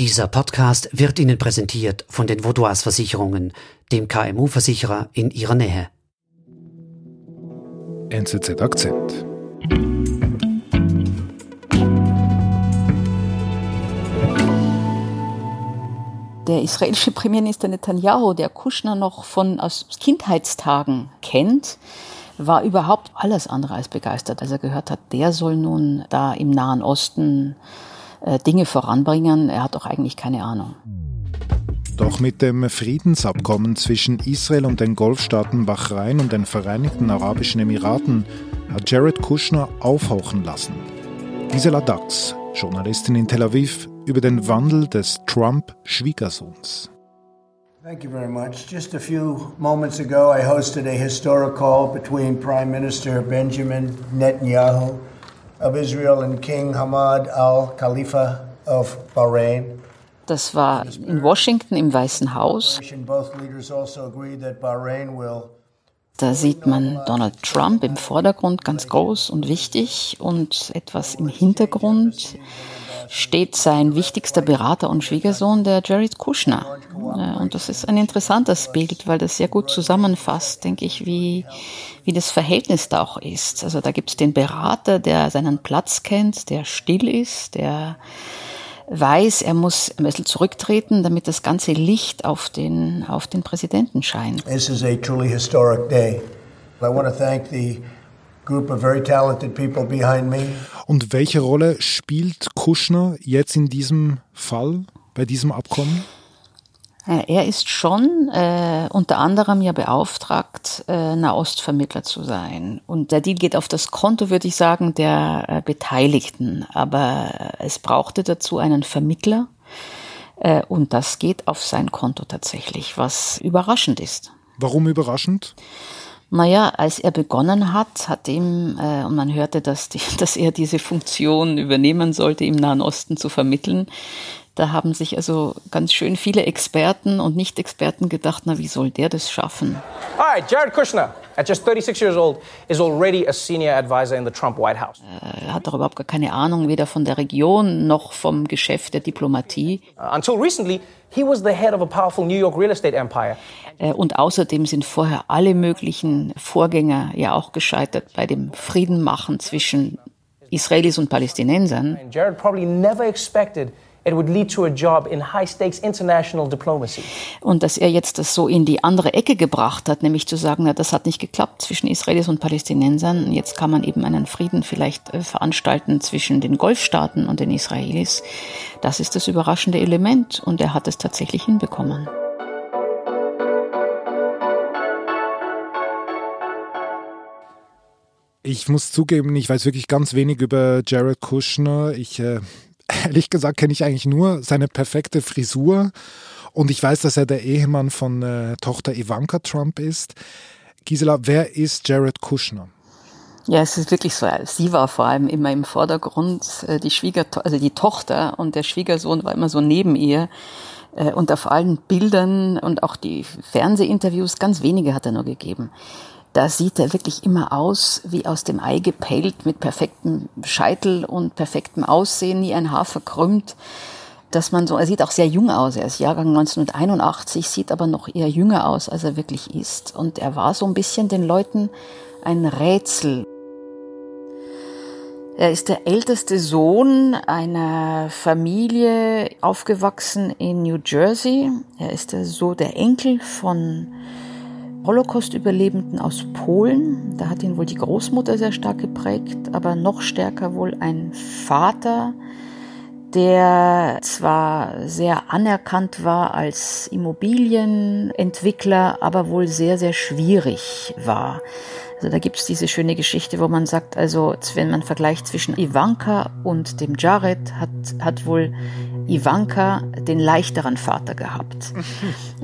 Dieser Podcast wird Ihnen präsentiert von den Vaudois Versicherungen, dem KMU-Versicherer in Ihrer Nähe. NZZ Akzent. Der israelische Premierminister Netanyahu, der Kushner noch von aus Kindheitstagen kennt, war überhaupt alles andere als begeistert, als er gehört hat, der soll nun da im Nahen Osten Dinge voranbringen. Er hat doch eigentlich keine Ahnung. Doch mit dem Friedensabkommen zwischen Israel und den Golfstaaten Bahrain und den Vereinigten Arabischen Emiraten hat Jared Kushner aufhauchen lassen. Gisela Dax, Journalistin in Tel Aviv, über den Wandel des Trump-Schwiegersohns. Thank you very much. Just a few moments ago, I hosted a historic call between Prime Minister Benjamin Netanyahu of Israel and King Hamad al Khalifa of Bahrain. Das war in Washington im Weißen Haus. Also da sieht man Donald Trump im Vordergrund ganz groß und wichtig und etwas im Hintergrund steht sein wichtigster Berater und Schwiegersohn, der Jared Kushner. Und das ist ein interessantes Bild, weil das sehr gut zusammenfasst, denke ich, wie, wie das Verhältnis da auch ist. Also da gibt es den Berater, der seinen Platz kennt, der still ist, der weiß, er muss ein bisschen zurücktreten, damit das ganze Licht auf den, auf den Präsidenten scheint. This is a truly historic day. I want to thank the und welche Rolle spielt Kushner jetzt in diesem Fall, bei diesem Abkommen? Er ist schon äh, unter anderem ja beauftragt, äh, Nahostvermittler zu sein. Und der Deal geht auf das Konto, würde ich sagen, der äh, Beteiligten. Aber es brauchte dazu einen Vermittler. Äh, und das geht auf sein Konto tatsächlich, was überraschend ist. Warum überraschend? Naja, als er begonnen hat, hat ihm, äh, und man hörte, dass, die, dass er diese Funktion übernehmen sollte, im Nahen Osten zu vermitteln, da haben sich also ganz schön viele Experten und Nicht-Experten gedacht, na, wie soll der das schaffen? Hi, Jared Kushner, at just 36 years old, is already a senior advisor in the Trump White House. Äh, er hat doch überhaupt gar keine Ahnung, weder von der Region noch vom Geschäft der Diplomatie. Uh, until recently, he was the head of a powerful New York real estate empire. Äh, und außerdem sind vorher alle möglichen Vorgänger ja auch gescheitert bei dem Friedenmachen zwischen Israelis und Palästinensern. Jared probably never expected It would lead to a job in high-stakes international diplomacy. Und dass er jetzt das so in die andere Ecke gebracht hat, nämlich zu sagen, na, das hat nicht geklappt zwischen Israelis und Palästinensern. Jetzt kann man eben einen Frieden vielleicht äh, veranstalten zwischen den Golfstaaten und den Israelis. Das ist das überraschende Element und er hat es tatsächlich hinbekommen. Ich muss zugeben, ich weiß wirklich ganz wenig über Jared Kushner. Ich äh, ehrlich gesagt kenne ich eigentlich nur seine perfekte Frisur und ich weiß, dass er der Ehemann von äh, Tochter Ivanka Trump ist. Gisela, wer ist Jared Kushner? Ja, es ist wirklich so. Sie war vor allem immer im Vordergrund, äh, die Schwiegertochter, also die Tochter und der Schwiegersohn war immer so neben ihr. Äh, und auf allen Bildern und auch die Fernsehinterviews, ganz wenige hat er nur gegeben da sieht er wirklich immer aus wie aus dem Ei gepellt mit perfektem Scheitel und perfektem Aussehen, nie ein Haar verkrümmt. Dass man so, er sieht auch sehr jung aus. Er ist Jahrgang 1981, sieht aber noch eher jünger aus, als er wirklich ist. Und er war so ein bisschen den Leuten ein Rätsel. Er ist der älteste Sohn einer Familie, aufgewachsen in New Jersey. Er ist so der Enkel von Holocaust-Überlebenden aus Polen. Da hat ihn wohl die Großmutter sehr stark geprägt, aber noch stärker wohl ein Vater, der zwar sehr anerkannt war als Immobilienentwickler, aber wohl sehr, sehr schwierig war. Also da gibt's diese schöne Geschichte, wo man sagt, also wenn man vergleicht zwischen Ivanka und dem Jared, hat, hat wohl Ivanka den leichteren Vater gehabt.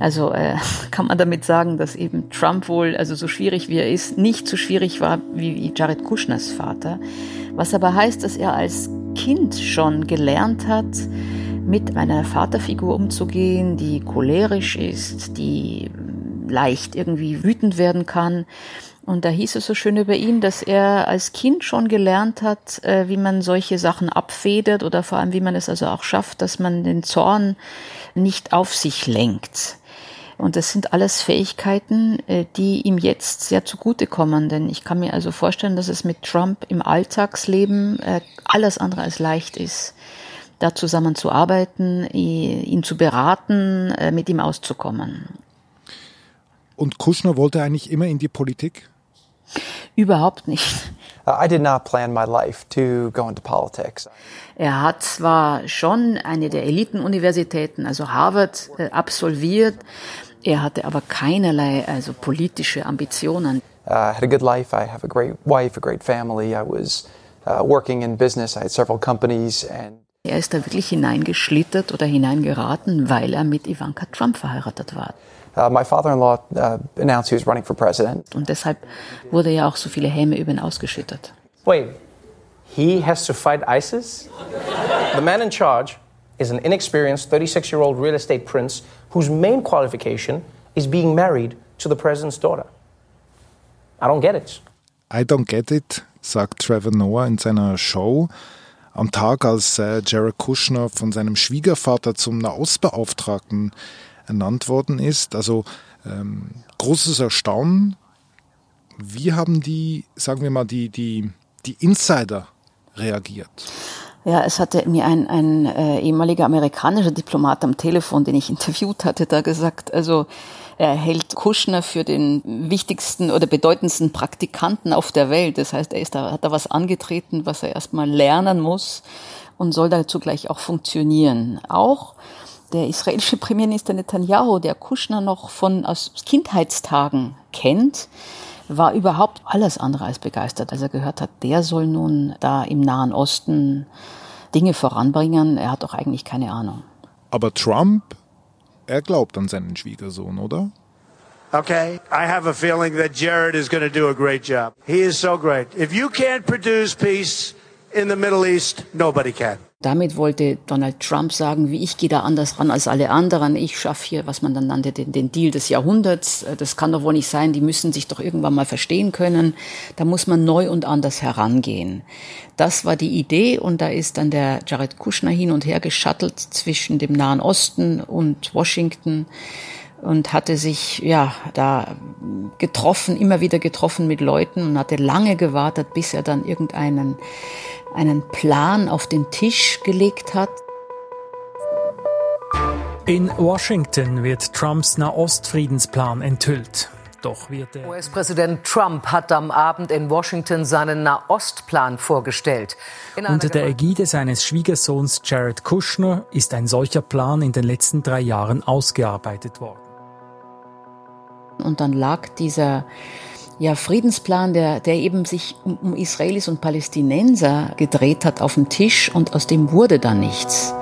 Also äh, kann man damit sagen, dass eben Trump wohl, also so schwierig wie er ist, nicht so schwierig war wie Jared Kushners Vater. Was aber heißt, dass er als Kind schon gelernt hat, mit einer Vaterfigur umzugehen, die cholerisch ist, die leicht irgendwie wütend werden kann Und da hieß es so schön über ihn, dass er als Kind schon gelernt hat, äh, wie man solche Sachen abfedert oder vor allem, wie man es also auch schafft, dass man den Zorn nicht auf sich lenkt. Und das sind alles Fähigkeiten, äh, die ihm jetzt sehr zugutekommen. Denn ich kann mir also vorstellen, dass es mit Trump im Alltagsleben äh, alles andere als leicht ist, da zusammen zu arbeiten, ihn zu beraten, mit ihm auszukommen. Und Kushner wollte eigentlich immer in die Politik? Überhaupt nicht. Uh, I did not plan my life to go into politics. Er hat zwar schon eine der Elitenuniversitäten, also Harvard, äh, absolviert, er hatte aber keinerlei also politische Ambitionen. Uh, I had a good life. I have a great wife, a great family. I was uh, working in business. I had several companies and er ist da wirklich hineingeschlittert oder hineingeraten, weil er mit Ivanka Trump verheiratet war. Uh, my father-in-law uh, announced he was running for president. Und deshalb wurde ja auch so viele Häme über ihn ausgeschüttet. Wait, he has to fight ISIS? the man in charge is an inexperienced 36-year-old real estate prince whose main qualification is being married to the president's daughter. I don't get it. I don't get it, sagt Trevor Noah in seiner Show. Am Tag, als äh, Jared Kushner von seinem Schwiegervater zum Nahostbeauftragten ernannt worden ist. Also ähm, großes Erstaunen. Wie haben die, sagen wir mal, die, die, die Insider reagiert? Ja, es hatte mir ein, ein äh, ehemaliger amerikanischer Diplomat am Telefon, den ich interviewt hatte, da gesagt, also er hält Kushner für den wichtigsten oder bedeutendsten Praktikanten auf der Welt. Das heißt, er ist da, hat da was angetreten, was er erstmal lernen muss und soll dazu gleich auch funktionieren. Auch der israelische Premierminister Netanyahu, der Kushner noch von aus Kindheitstagen kennt, war überhaupt alles andere als begeistert, als er gehört hat, der soll nun da im Nahen Osten Dinge voranbringen. Er hat doch eigentlich keine Ahnung. Aber Trump, er glaubt an seinen Schwiegersohn, oder? Okay, I have a feeling that Jared is going to do a great job. He is so great. If you can't produce peace in the Middle East, nobody can. Damit wollte Donald Trump sagen, wie ich gehe da anders ran als alle anderen. Ich schaffe hier, was man dann nannte, den, den Deal des Jahrhunderts. Äh, das kann doch wohl nicht sein. Die müssen sich doch irgendwann mal verstehen können. Da muss man neu und anders herangehen. Das war die Idee und da ist dann der Jared Kushner hin und her geschattelt zwischen dem Nahen Osten und Washington und hatte sich ja da getroffen, immer wieder getroffen mit Leuten und hatte lange gewartet, bis er dann irgendeinen einen Plan auf den Tisch gelegt hat. In Washington wird Trumps Nahostfriedensplan enthüllt. Doch wird der US-Präsident Trump hat am Abend in Washington seinen Nahostplan vorgestellt. Unter der Ägide seines Schwiegersohns Jared Kushner ist ein solcher Plan in den letzten drei Jahren ausgearbeitet worden. Und dann lag dieser ja, Friedensplan, der, der eben sich um, um Israelis und Palästinenser gedreht hat, auf dem Tisch und aus dem wurde dann nichts.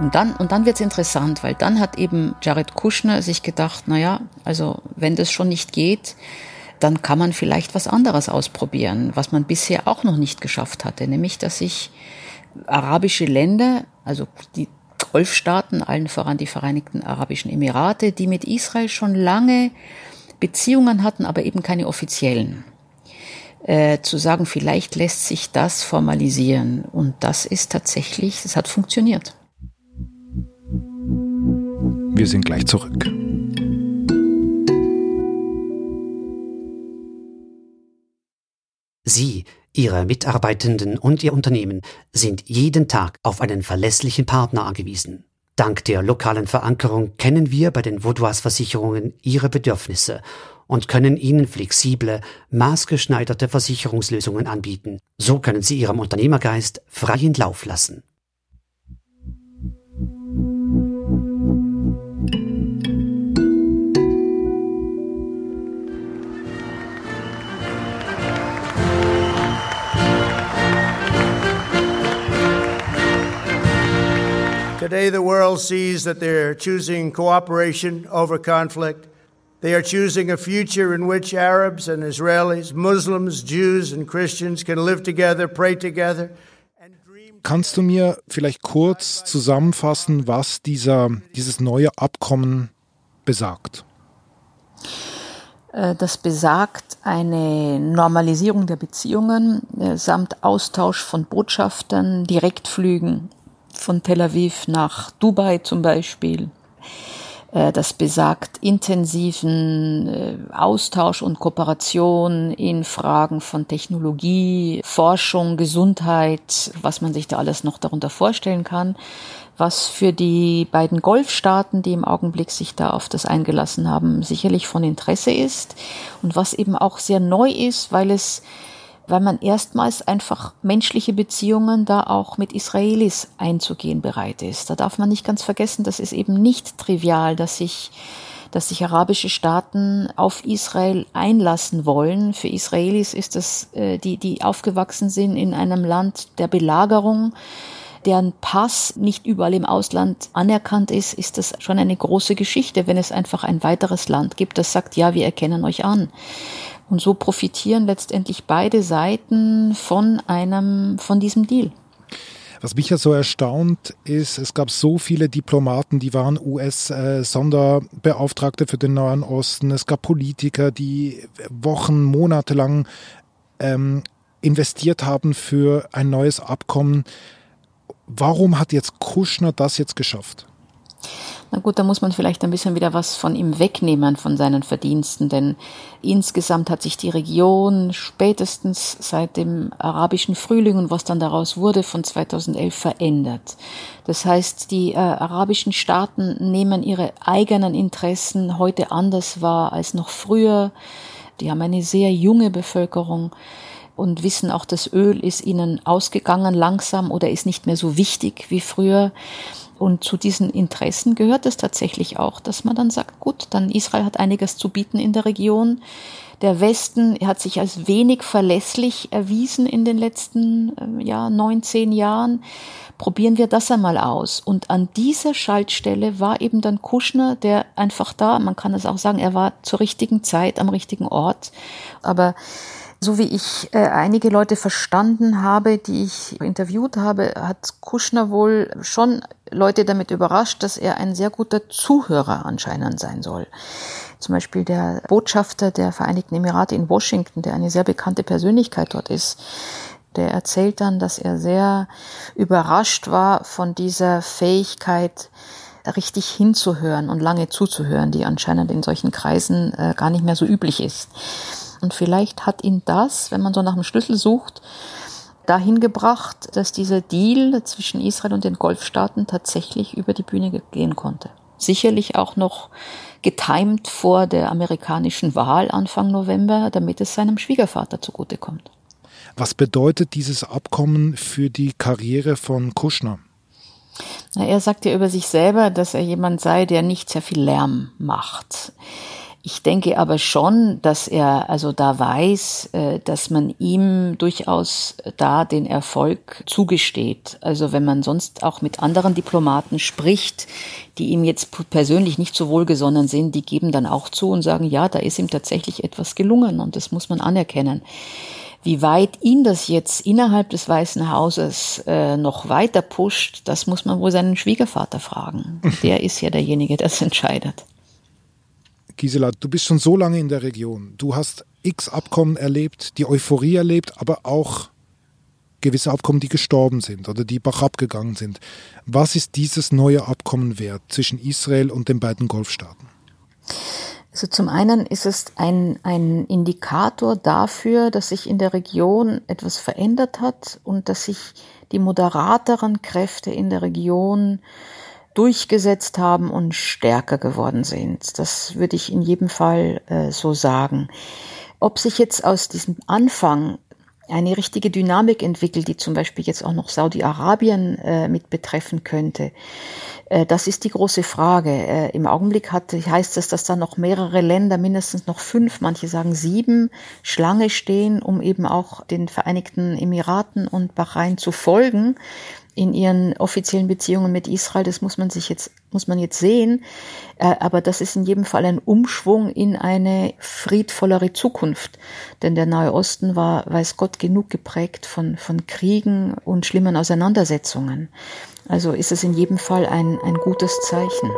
Und dann, und dann wird's interessant, weil dann hat eben Jared Kushner sich gedacht, na ja, also wenn das schon nicht geht, dann kann man vielleicht was anderes ausprobieren, was man bisher auch noch nicht geschafft hatte, nämlich dass sich arabische Länder, also die Golfstaaten, allen voran die Vereinigten Arabischen Emirate, die mit Israel schon lange Beziehungen hatten, aber eben keine offiziellen. Äh, zu sagen, vielleicht lässt sich das formalisieren. Und das ist tatsächlich, es hat funktioniert. Wir sind gleich zurück. Sie Ihre Mitarbeitenden und Ihr Unternehmen sind jeden Tag auf einen verlässlichen Partner angewiesen. Dank der lokalen Verankerung kennen wir bei den Vaudois Versicherungen Ihre Bedürfnisse und können Ihnen flexible, maßgeschneiderte Versicherungslösungen anbieten. So können Sie Ihrem Unternehmergeist freien Lauf lassen. Today, the world sees that they're choosing cooperation over conflict. They are choosing a future in which Arabs and Israelis, Muslims, Jews, and Christians can live together, pray together, Kannst du mir vielleicht kurz zusammenfassen, was dieser, dieses neue Abkommen besagt? Äh, das besagt eine Normalisierung der Beziehungen äh, samt Austausch von Botschaftern, Direktflügen von Tel Aviv nach Dubai zum Beispiel. Äh, das besagt intensiven Austausch und Kooperation in Fragen von Technologie, Forschung, Gesundheit, was man sich da alles noch darunter vorstellen kann was für die beiden Golfstaaten, die im Augenblick sich da auf das eingelassen haben, sicherlich von Interesse ist und was eben auch sehr neu ist, weil es weil man erstmals einfach menschliche Beziehungen da auch mit Israelis einzugehen bereit ist. Da darf man nicht ganz vergessen, das ist eben nicht trivial, dass sich dass sich arabische Staaten auf Israel einlassen wollen. Für Israelis ist das, äh, die, die aufgewachsen sind in einem Land der Belagerung, deren Pass nicht überall im Ausland anerkannt ist, ist das schon eine große Geschichte, wenn es einfach ein weiteres Land gibt, das sagt, ja, wir erkennen euch an. Und so profitieren letztendlich beide Seiten von einem, von diesem Deal. Was mich ja so erstaunt ist, es gab so viele Diplomaten, die waren US-Sonderbeauftragte für den Nahen Osten. Es gab Politiker, die Wochen, Monate lang ähm, investiert haben für ein neues Abkommen. Warum hat jetzt Kuschner das jetzt geschafft? Na gut, da muss man vielleicht ein bisschen wieder was von ihm wegnehmen, von seinen Verdiensten, denn insgesamt hat sich die Region spätestens seit dem arabischen Frühling und was dann daraus wurde von 2011 verändert. Das heißt, die äh, arabischen Staaten nehmen ihre eigenen Interessen heute anders wahr als noch früher. Die haben eine sehr junge Bevölkerung und wissen auch, das Öl ist ihnen ausgegangen langsam oder ist nicht mehr so wichtig wie früher. Und zu diesen Interessen gehört es tatsächlich auch, dass man dann sagt, gut, dann Israel hat einiges zu bieten in der Region. Der Westen hat sich als wenig verlässlich erwiesen in den letzten äh, ja, neun, zehn Jahren. Probieren wir das einmal aus. Und an dieser Schaltstelle war eben dann Kuschner, der einfach da, man kann es auch sagen, er war zur richtigen Zeit am richtigen Ort. Aber so wie ich äh, einige Leute verstanden habe, die ich interviewt habe, hat Kuschner wohl schon Leute damit überrascht, dass er ein sehr guter Zuhörer anscheinend sein soll. Zum Beispiel der Botschafter der Vereinigten Emirate in Washington, der eine sehr bekannte Persönlichkeit dort ist, der erzählt dann, dass er sehr überrascht war von dieser Fähigkeit, richtig hinzuhören und lange zuzuhören, die anscheinend in solchen Kreisen äh, gar nicht mehr so üblich ist. Und vielleicht hat ihn das, wenn man so nach dem Schlüssel sucht, dahin gebracht, dass dieser Deal zwischen Israel und den Golfstaaten tatsächlich über die Bühne gehen konnte. Sicherlich auch noch getimt vor der amerikanischen Wahl Anfang November, damit es seinem Schwiegervater zugutekommt. Was bedeutet dieses Abkommen für die Karriere von Kushner? Er sagt ja über sich selber, dass er jemand sei, der nicht sehr viel Lärm macht. Ich denke aber schon, dass er also da weiß, äh, dass man ihm durchaus da den Erfolg zugesteht. Also wenn man sonst auch mit anderen Diplomaten spricht, die ihm jetzt persönlich nicht so wohlgesonnen sind, die geben dann auch zu und sagen, ja, da ist ihm tatsächlich etwas gelungen und das muss man anerkennen. Wie weit ihn das jetzt innerhalb des Weißen Hauses äh, noch weiter pusht, das muss man wohl seinen Schwiegervater fragen. Der ist ja derjenige, der es entscheidet. Gisela, du bist schon so lange in der Region. Du hast x Abkommen erlebt, die Euphorie erlebt, aber auch gewisse Abkommen, die gestorben sind oder die bach abgegangen sind. Was ist dieses neue Abkommen wert zwischen Israel und den beiden Golfstaaten? Also zum einen ist es ein, ein Indikator dafür, dass sich in der Region etwas verändert hat und dass sich die moderateren Kräfte in der Region durchgesetzt haben und stärker geworden sind. Das würde ich in jedem Fall äh, so sagen. Ob sich jetzt aus diesem Anfang eine richtige Dynamik entwickelt, die zum Beispiel jetzt auch noch Saudi-Arabien äh, mit betreffen könnte. Äh, das ist die große Frage. Äh, Im Augenblick hat, heißt es, dass da noch mehrere Länder, mindestens noch fünf, manche sagen sieben, Schlange stehen, um eben auch den Vereinigten Emiraten und Bahrain zu folgen in ihren offiziellen Beziehungen mit Israel. Das muss man sich jetzt, muss man jetzt sehen. Äh, aber das ist in jedem Fall ein Umschwung in eine friedvollere Zukunft. Denn der Nahe Osten war, weiß Gott, genug geprägt von, von Kriegen und schlimmen Auseinandersetzungen. Also ist es in jedem Fall ein, ein gutes Zeichen.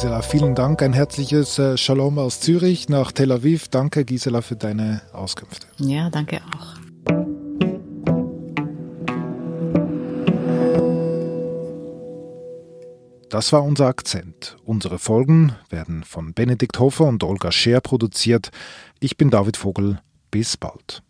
Gisela, vielen Dank. Ein herzliches äh, Shalom aus Zürich nach Tel Aviv. Danke, Gisela, für deine Auskünfte. Ja, danke auch. Das war unser Akzent. Unsere Folgen werden von Benedikt Hofer und Olga Scher produziert. Ich bin David Vogel. Bis bald.